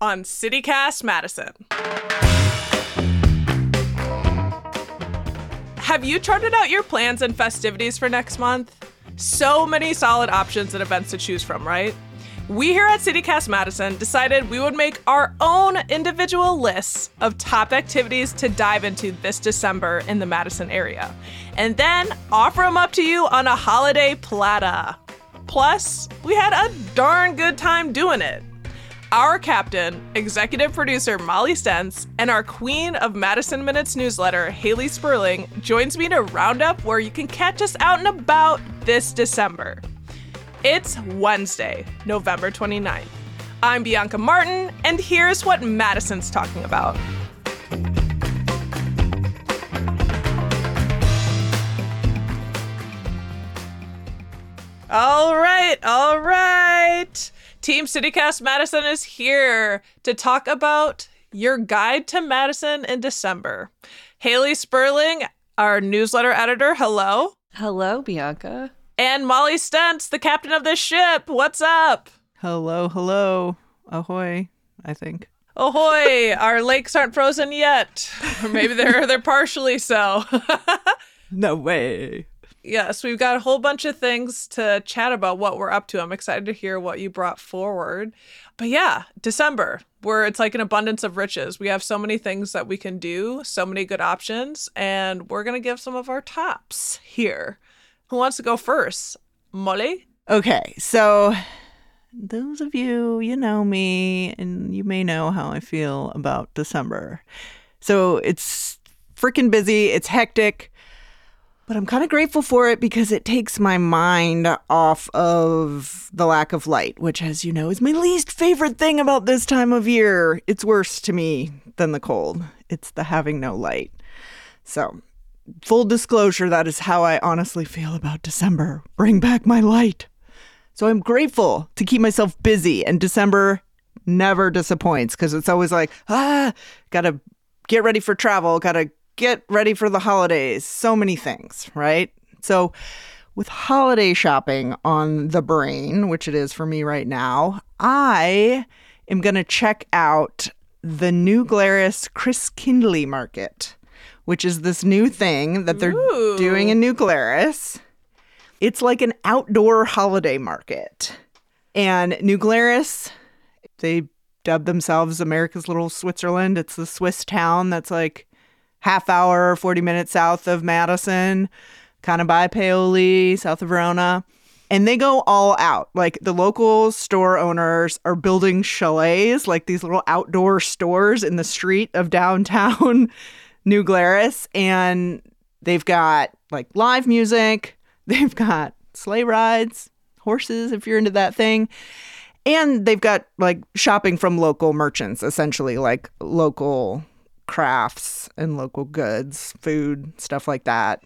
on CityCast Madison. Have you charted out your plans and festivities for next month? So many solid options and events to choose from, right? We here at CityCast Madison decided we would make our own individual lists of top activities to dive into this December in the Madison area, and then offer them up to you on a holiday platter. Plus, we had a darn good time doing it. Our captain, executive producer Molly Stentz, and our queen of Madison Minutes newsletter, Haley Sperling, joins me to round up where you can catch us out and about this December. It's Wednesday, November 29th. I'm Bianca Martin, and here's what Madison's talking about. All right, all right. Team CityCast Madison is here to talk about your guide to Madison in December. Haley Sperling, our newsletter editor, hello. Hello, Bianca. And Molly Stentz, the captain of this ship. What's up? Hello, hello. Ahoy, I think. Ahoy! Our lakes aren't frozen yet. Or maybe they're they're partially so. No way. Yes, we've got a whole bunch of things to chat about what we're up to. I'm excited to hear what you brought forward. But yeah, December, where it's like an abundance of riches. We have so many things that we can do, so many good options, and we're going to give some of our tops here. Who wants to go first? Molly? Okay, so those of you, you know me, and you may know how I feel about December. So it's freaking busy, it's hectic, but I'm kind of grateful for it because it takes my mind off of the lack of light, which, as you know, is my least favorite thing about this time of year. It's worse to me than the cold, it's the having no light. So, full disclosure, that is how I honestly feel about December. Bring back my light. So I'm grateful to keep myself busy, and December never disappoints because it's always like, ah, gotta get ready for travel, gotta get ready for the holidays. So many things, right? So, with holiday shopping on the brain, which it is for me right now, I am gonna check out the New Glarus Christkindli Market, which is this new thing that they're Ooh. doing in New Glarus. It's like an outdoor holiday market. And New Glarus, they dub themselves America's Little Switzerland. It's the Swiss town that's like half hour, 40 minutes south of Madison, kind of by Paoli, south of Verona. And they go all out. Like the local store owners are building chalets, like these little outdoor stores in the street of downtown New Glarus. And they've got like live music, they've got sleigh rides, horses, if you're into that thing. And they've got like shopping from local merchants, essentially, like local crafts and local goods, food, stuff like that.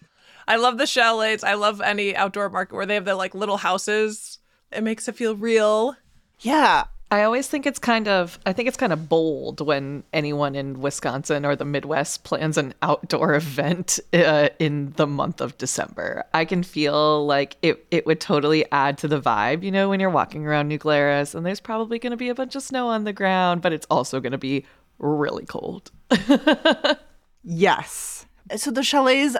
I love the chalets. I love any outdoor market where they have the like little houses. It makes it feel real. Yeah. I always think it's kind of I think it's kind of bold when anyone in Wisconsin or the Midwest plans an outdoor event uh, in the month of December. I can feel like it it would totally add to the vibe, you know, when you're walking around New Glarus and there's probably going to be a bunch of snow on the ground, but it's also going to be really cold. Yes. So the chalets,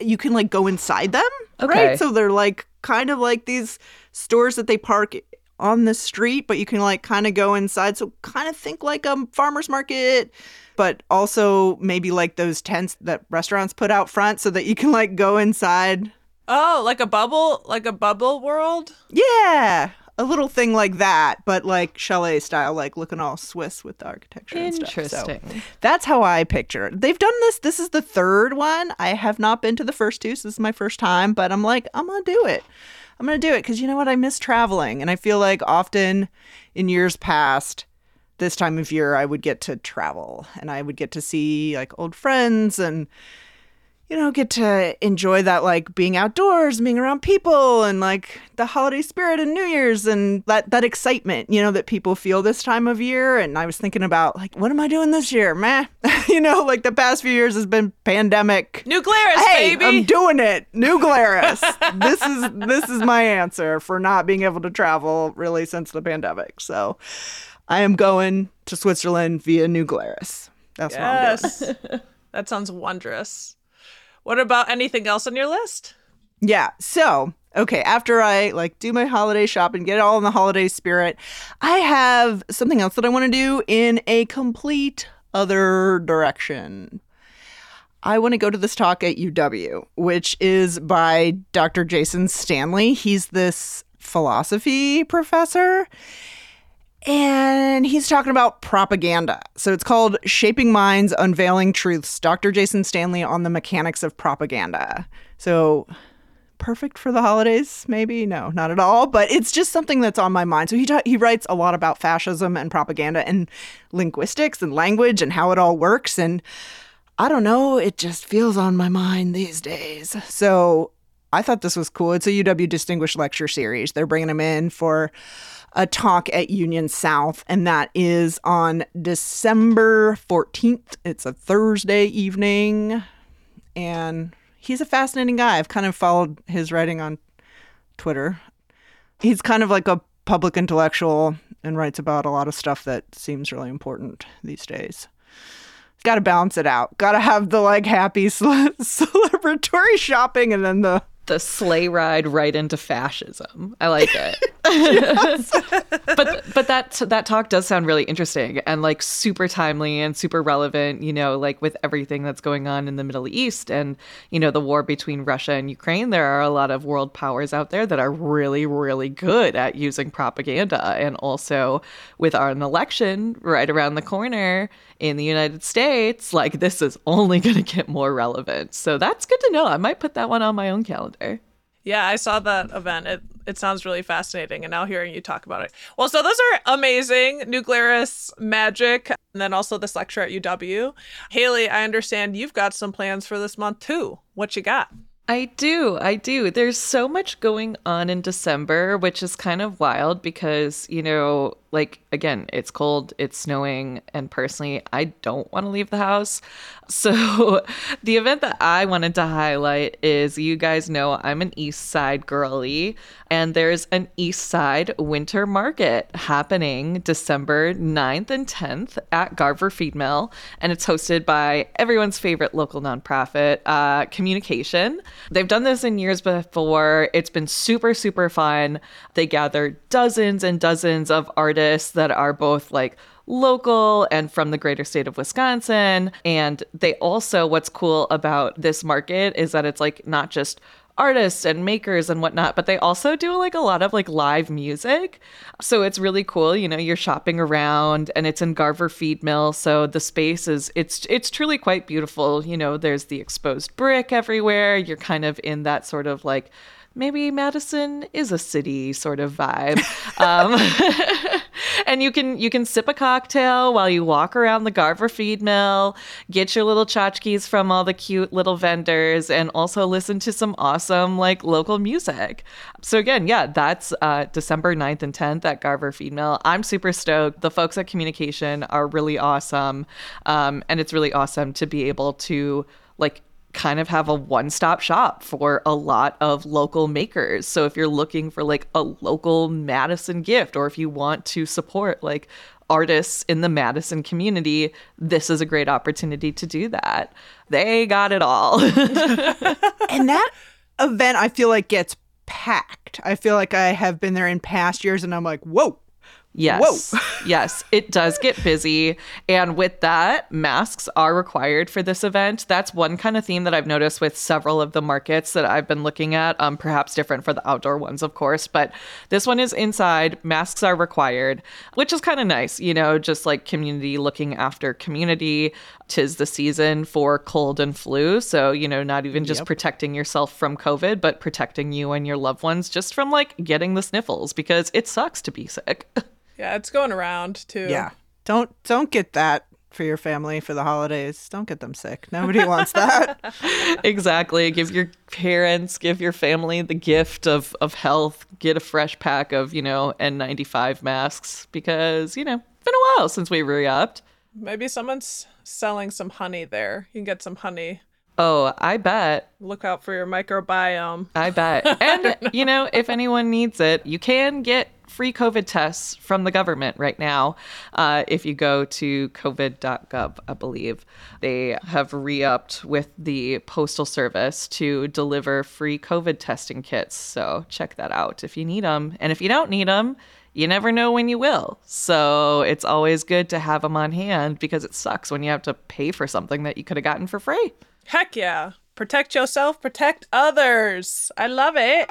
you can like go inside them, Okay. right? So they're like kind of like these stores that they park on the street, but you can like kind of go inside. So kind of think like a farmer's market, but also maybe like those tents that restaurants put out front so that you can like go inside. Oh, like a bubble, like a bubble world. Yeah. A little thing like that, but like chalet style, like looking all Swiss with the architecture and stuff. So Interesting. that's how I picture it. They've done this. This is the third one. I have not been to the first two, so this is my first time, but I'm like, I'm gonna do it. I'm to do it because you know what? I miss traveling. And I feel like often in years past, this time of year, I would get to travel and I would get to see like old friends and you know, get to enjoy that like being outdoors, being around people and like the holiday spirit and New Year's and that that excitement, you know, that people feel this time of year. And I was thinking about like, what am I doing this year? Meh. you know, like the past few years has been pandemic. New Glarus, Hey, baby. I'm doing it. New Glarus. this is this is my answer for not being able to travel really since the pandemic. So I am going to Switzerland via New Glarus. That's what I'm doing. yes. that sounds wondrous. What about anything else on your list? Yeah. So, okay, after I like do my holiday shopping, get it all in the holiday spirit, I have something else that I want to do in a complete other direction. I want to go to this talk at UW, which is by Dr. Jason Stanley. He's this philosophy professor and he's talking about propaganda. So it's called Shaping Minds, Unveiling Truths, Dr. Jason Stanley on the Mechanics of Propaganda. So perfect for the holidays, maybe? No, not at all. But it's just something that's on my mind. So he, ta- he writes a lot about fascism and propaganda and linguistics and language and how it all works. And I don't know, it just feels on my mind these days. So I thought this was cool. It's a UW Distinguished Lecture Series. They're bringing him in for a talk at Union South, and that is on December 14th. It's a Thursday evening, and he's a fascinating guy. I've kind of followed his writing on Twitter. He's kind of like a public intellectual and writes about a lot of stuff that seems really important these days. Got to balance it out. Got to have the like happy cele- celebratory shopping and then the the sleigh ride right into fascism. I like it. but but that that talk does sound really interesting and like super timely and super relevant, you know, like with everything that's going on in the Middle East and you know the war between Russia and Ukraine, there are a lot of world powers out there that are really really good at using propaganda and also with our election right around the corner in the United States, like this is only going to get more relevant. So that's good to know. I might put that one on my own calendar. Yeah, I saw that event. It it sounds really fascinating, and now hearing you talk about it. Well, so those are amazing. Glarus magic, and then also this lecture at UW. Haley, I understand you've got some plans for this month too. What you got? I do. I do. There's so much going on in December, which is kind of wild because, you know, like again, it's cold, it's snowing, and personally, I don't want to leave the house. So, the event that I wanted to highlight is you guys know I'm an East Side girly, and there's an East Side winter market happening December 9th and 10th at Garver Feed Mill, and it's hosted by everyone's favorite local nonprofit, uh, Communication. They've done this in years before. It's been super, super fun. They gather dozens and dozens of artists that are both like local and from the greater state of Wisconsin. And they also, what's cool about this market is that it's like not just artists and makers and whatnot, but they also do like a lot of like live music. So it's really cool. You know, you're shopping around and it's in Garver Feed Mill. So the space is it's it's truly quite beautiful. You know, there's the exposed brick everywhere. You're kind of in that sort of like maybe Madison is a city sort of vibe. um, and you can you can sip a cocktail while you walk around the Garver feed mill, get your little tchotchkes from all the cute little vendors, and also listen to some awesome like local music. So again, yeah, that's uh, December 9th and 10th at Garver Feed Mill. I'm super stoked. The folks at Communication are really awesome, um, and it's really awesome to be able to like kind of have a one-stop shop for a lot of local makers. So if you're looking for like a local Madison gift or if you want to support like artists in the Madison community, this is a great opportunity to do that. They got it all. and that event I feel like gets packed. I feel like I have been there in past years and I'm like, whoa, Yes. yes, it does get busy. And with that, masks are required for this event. That's one kind of theme that I've noticed with several of the markets that I've been looking at. Um, perhaps different for the outdoor ones, of course, but this one is inside. Masks are required, which is kind of nice, you know, just like community looking after community. Tis the season for cold and flu. So, you know, not even just yep. protecting yourself from COVID, but protecting you and your loved ones just from like getting the sniffles because it sucks to be sick. Yeah, it's going around too. Yeah. Don't don't get that for your family for the holidays. Don't get them sick. Nobody wants that. exactly. Give your parents, give your family the gift of of health. Get a fresh pack of, you know, N95 masks because, you know, it's been a while since we re-upped. Maybe someone's selling some honey there. You can get some honey. Oh, I bet. Look out for your microbiome. I bet. And, you know, if anyone needs it, you can get free COVID tests from the government right now. Uh, if you go to covid.gov, I believe, they have re upped with the Postal Service to deliver free COVID testing kits. So check that out if you need them. And if you don't need them, you never know when you will. So it's always good to have them on hand because it sucks when you have to pay for something that you could have gotten for free. Heck yeah. Protect yourself, protect others. I love it.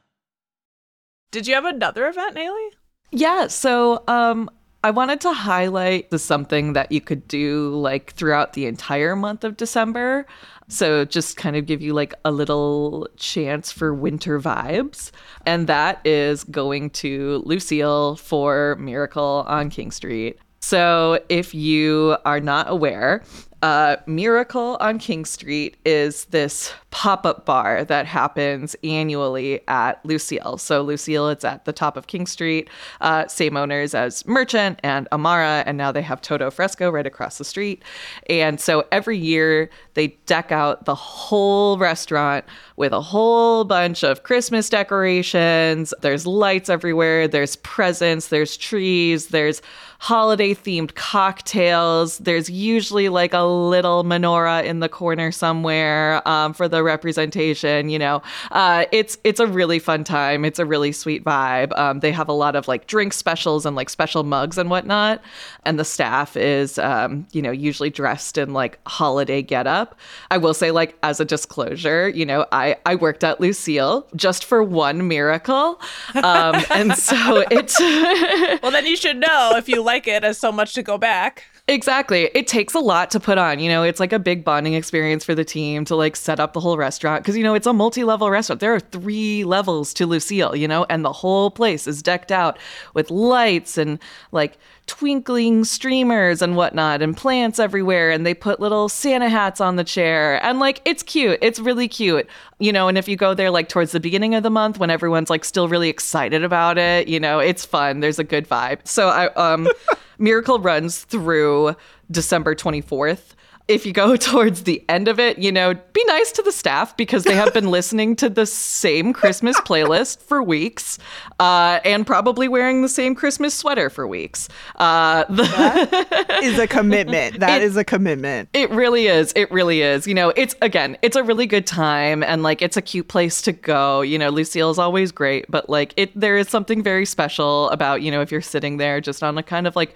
Did you have another event, Haley? Yeah. So um, I wanted to highlight the something that you could do like throughout the entire month of December. So just kind of give you like a little chance for winter vibes. And that is going to Lucille for Miracle on King Street. So if you are not aware, uh, Miracle on King Street is this pop up bar that happens annually at Lucille. So, Lucille, it's at the top of King Street, uh, same owners as Merchant and Amara, and now they have Toto Fresco right across the street. And so, every year they deck out the whole restaurant with a whole bunch of Christmas decorations. There's lights everywhere, there's presents, there's trees, there's holiday themed cocktails. There's usually like a little menorah in the corner somewhere um, for the representation. You know, uh, it's it's a really fun time. It's a really sweet vibe. Um, they have a lot of like drink specials and like special mugs and whatnot. And the staff is, um, you know, usually dressed in like holiday getup. I will say, like as a disclosure, you know, I I worked at Lucille just for one miracle, um, and so it's. well, then you should know if you like it as so much to go back. Exactly. It takes a lot to put on. You know, it's like a big bonding experience for the team to like set up the whole restaurant because, you know, it's a multi level restaurant. There are three levels to Lucille, you know, and the whole place is decked out with lights and like twinkling streamers and whatnot and plants everywhere and they put little santa hats on the chair and like it's cute it's really cute you know and if you go there like towards the beginning of the month when everyone's like still really excited about it you know it's fun there's a good vibe so i um miracle runs through december 24th if you go towards the end of it, you know, be nice to the staff because they have been listening to the same Christmas playlist for weeks uh, and probably wearing the same Christmas sweater for weeks. Uh, the that is a commitment. That it, is a commitment. It really is. It really is. You know, it's again, it's a really good time and like it's a cute place to go. You know, Lucille is always great, but like it, there is something very special about, you know, if you're sitting there just on a kind of like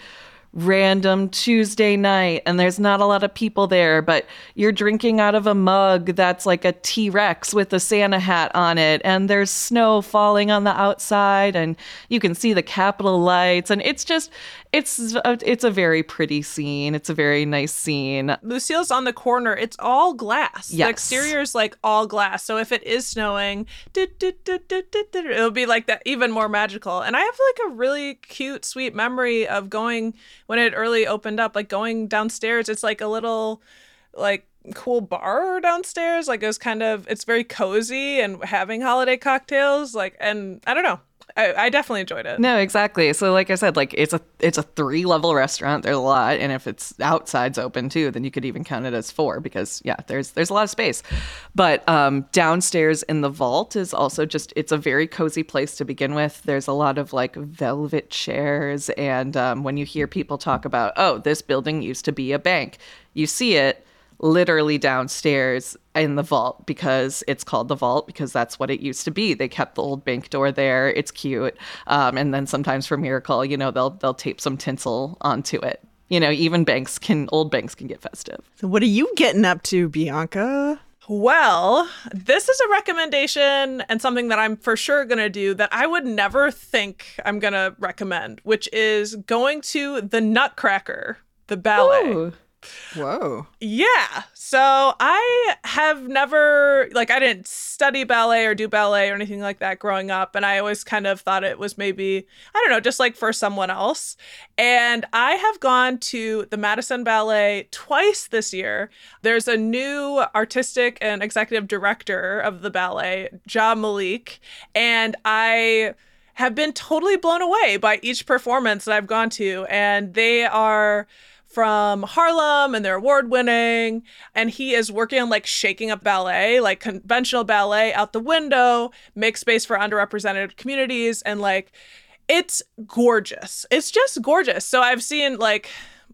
random Tuesday night and there's not a lot of people there, but you're drinking out of a mug that's like a T Rex with a Santa hat on it, and there's snow falling on the outside, and you can see the Capitol lights, and it's just, it's a, it's a very pretty scene. It's a very nice scene. Lucille's on the corner. It's all glass. Yes. The exterior is like all glass. So if it is snowing, it'll be like that even more magical. And I have like a really cute, sweet memory of going when it early opened up, like going downstairs. It's like a little like cool bar downstairs. Like it was kind of it's very cozy and having holiday cocktails. Like and I don't know. I, I definitely enjoyed it. No, exactly. So like I said, like it's a it's a three level restaurant. There's a lot, and if it's outside's open too, then you could even count it as four because yeah, there's there's a lot of space. But um, downstairs in the vault is also just it's a very cozy place to begin with. There's a lot of like velvet chairs, and um, when you hear people talk about oh this building used to be a bank, you see it literally downstairs in the vault because it's called the vault because that's what it used to be. They kept the old bank door there. It's cute. Um, and then sometimes for Miracle, you know, they'll they'll tape some tinsel onto it. You know, even banks can old banks can get festive. So what are you getting up to, Bianca? Well, this is a recommendation and something that I'm for sure going to do that I would never think I'm going to recommend, which is going to the Nutcracker, the ballet. Ooh. Whoa. Yeah. So I have never, like, I didn't study ballet or do ballet or anything like that growing up. And I always kind of thought it was maybe, I don't know, just like for someone else. And I have gone to the Madison Ballet twice this year. There's a new artistic and executive director of the ballet, Ja Malik. And I have been totally blown away by each performance that I've gone to. And they are from Harlem and they're award winning. And he is working on like shaking up ballet, like conventional ballet out the window, make space for underrepresented communities. And like, it's gorgeous. It's just gorgeous. So I've seen like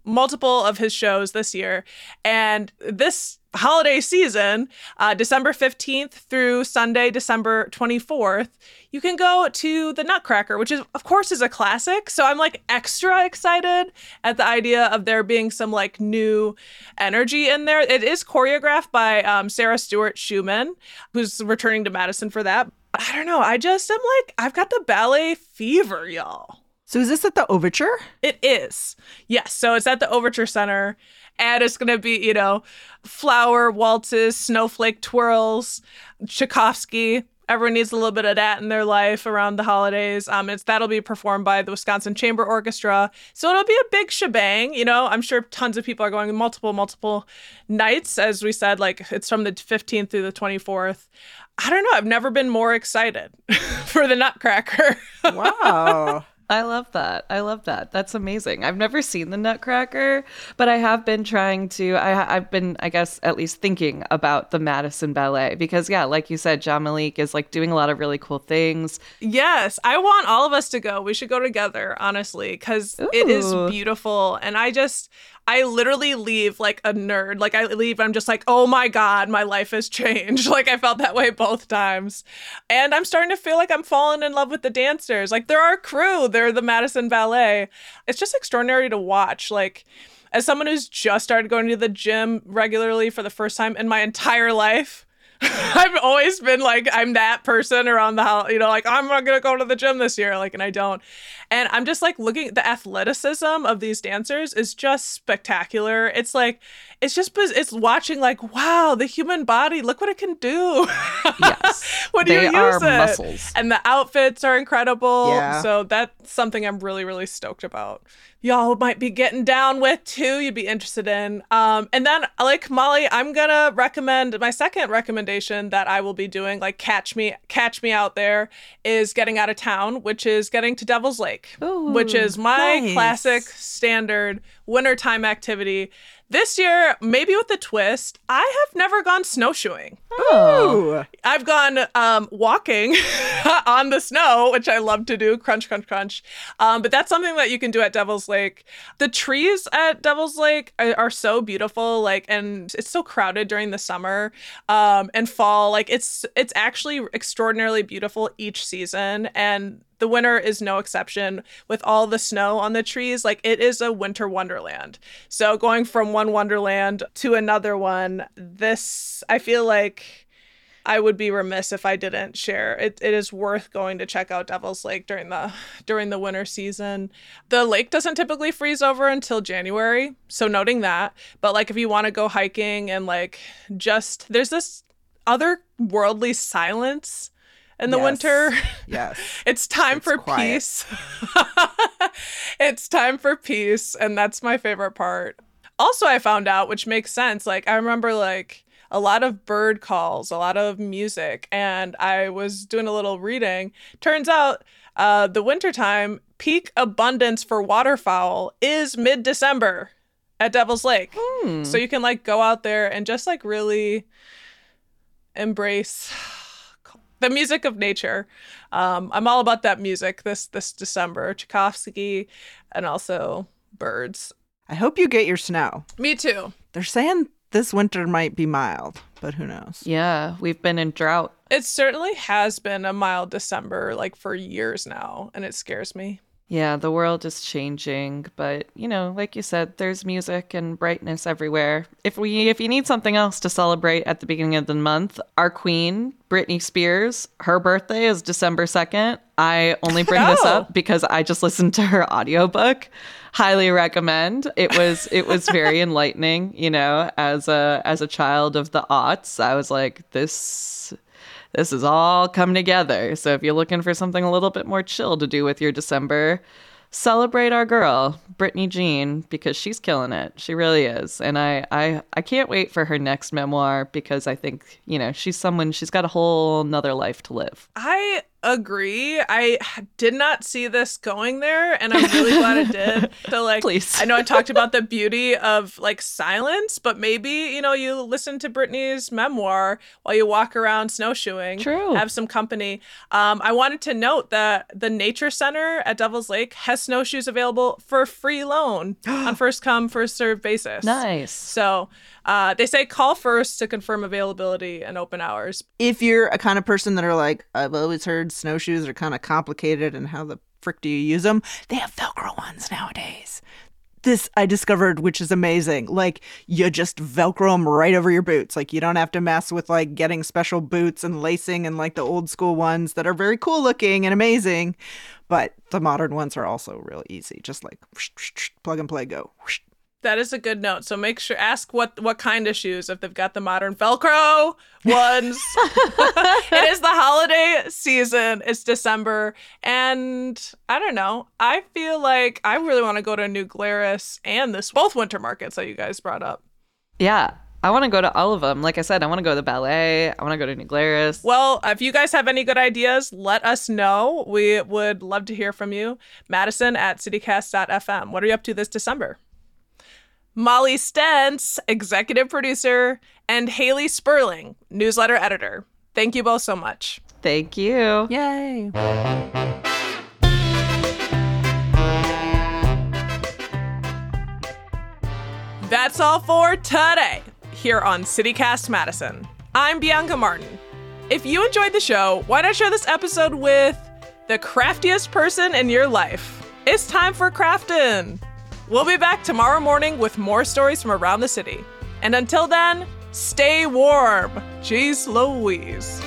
multiple of his shows this year. And this holiday season, uh, December 15th through Sunday, December 24th, you can go to the Nutcracker, which is, of course, is a classic. So I'm like extra excited at the idea of there being some like new energy in there. It is choreographed by um, Sarah Stewart Schumann, who's returning to Madison for that. I don't know. I just am like, I've got the ballet fever, y'all. So is this at the Overture? It is. Yes. So it's at the Overture Center. And it's going to be, you know, flower waltzes, snowflake twirls, Tchaikovsky. Everyone needs a little bit of that in their life around the holidays. Um, it's that'll be performed by the Wisconsin Chamber Orchestra, so it'll be a big shebang. You know, I'm sure tons of people are going multiple, multiple nights. As we said, like it's from the 15th through the 24th. I don't know. I've never been more excited for the Nutcracker. Wow. I love that. I love that. That's amazing. I've never seen the Nutcracker, but I have been trying to. I, I've been, I guess, at least thinking about the Madison Ballet because, yeah, like you said, Ja Malik is like doing a lot of really cool things. Yes, I want all of us to go. We should go together, honestly, because it is beautiful. And I just, I literally leave like a nerd. Like I leave, I'm just like, oh my God, my life has changed. Like I felt that way both times. And I'm starting to feel like I'm falling in love with the dancers. Like they're our crew, they're the Madison Ballet. It's just extraordinary to watch. Like, as someone who's just started going to the gym regularly for the first time in my entire life, I've always been like I'm that person around the house, you know, like I'm not gonna go to the gym this year, like, and I don't. And I'm just like looking the athleticism of these dancers is just spectacular. It's like it's just it's watching like wow, the human body, look what it can do. Yes. when They you use are it. muscles. And the outfits are incredible. Yeah. So that's something I'm really, really stoked about. Y'all might be getting down with too. You'd be interested in. Um, and then like Molly, I'm gonna recommend my second recommendation that I will be doing, like catch me, catch me out there, is getting out of town, which is getting to Devil's Lake, which is my nice. classic standard wintertime activity. This year, maybe with a twist, I have never gone snowshoeing. Ooh. I've gone um, walking on the snow, which I love to do, crunch, crunch, crunch. Um, but that's something that you can do at Devil's Lake. The trees at Devil's Lake are, are so beautiful, like, and it's so crowded during the summer um, and fall. Like, it's it's actually extraordinarily beautiful each season, and the winter is no exception with all the snow on the trees like it is a winter wonderland so going from one wonderland to another one this i feel like I would be remiss if I didn't share. It, it is worth going to check out Devil's Lake during the during the winter season. The lake doesn't typically freeze over until January, so noting that. But like if you want to go hiking and like just there's this otherworldly silence in the Yes. winter. Yes. It's time It's for quiet. peace. it's time for peace, and that's my favorite part. Also, I found out, which makes sense. Like, I remember like a lot of bird calls, a lot of music, and I was doing a little reading. Turns out, uh, the wintertime peak abundance for waterfowl is mid December at Devil's Lake. So you can like go out there and just like really embrace the music of nature. Um, I'm all about that music this this December, Tchaikovsky, and also birds. I hope you get your snow. Me too. They're saying this winter might be mild, but who knows? Yeah, we've been in drought. It certainly has been a mild December, like for years now, and it scares me. Yeah, the world is changing, but you know, like you said, there's music and brightness everywhere. If we if you need something else to celebrate at the beginning of the month, our queen, Britney Spears, her birthday is December 2nd. I only bring this Oh. up because I just listened to her audiobook. Highly recommend. It was it was very enlightening, you know, as a as a child of the aughts. I was like this this is all come together. So if you're looking for something a little bit more chill to do with your December, celebrate our girl, Britney Jean, because she's killing it. She really is. And I, I I can't wait for her next memoir because I think, you know, she's someone she's got a whole nother life to live. I agree. I did not see this going there, and I'm really glad it did. So, like, Please. I know I talked about the beauty of like silence, but maybe you know you listen to Britney's memoir while you walk around snowshoeing. True. Have some company. Um, I wanted to note that the Nature Center at Devil's Lake has snowshoes available for free loan on first come first served basis. Nice. So uh, they say call first to confirm availability and open hours. If you're a kind of person that are like, I've always heard snowshoes are kind of complicated and how the frick do you use them? They have Velcro ones nowadays. This I discovered, which is amazing. Like, you just Velcro them right over your boots. Like, you don't have to mess with like getting special boots and lacing and like the old school ones that are very cool looking and amazing. But the modern ones are also real easy. Just like plug and play, go. That is a good note. So make sure ask what what kind of shoes if they've got the modern Velcro ones. it is the holiday season. It's December, and I don't know. I feel like I really want to go to New Glarus and this both winter markets that you guys brought up. Yeah. I want to go to all of them. Like I said, I want to go to the ballet. I want to go to New Glarus. Well, if you guys have any good ideas, let us know. We would love to hear from you. Madison at citycast.fm. What are you up to this December? Molly Stentz, executive producer, and Haley Sperling, newsletter editor. Thank you both so much. Thank you. Yay. That's all for today here on CityCast Madison. I'm Bianca Martin. If you enjoyed the show, why not share this episode with the craftiest person in your life? It's time for Craftin'. We'll be back tomorrow morning with more stories from around the city. And until then, stay warm. Jeez Louise.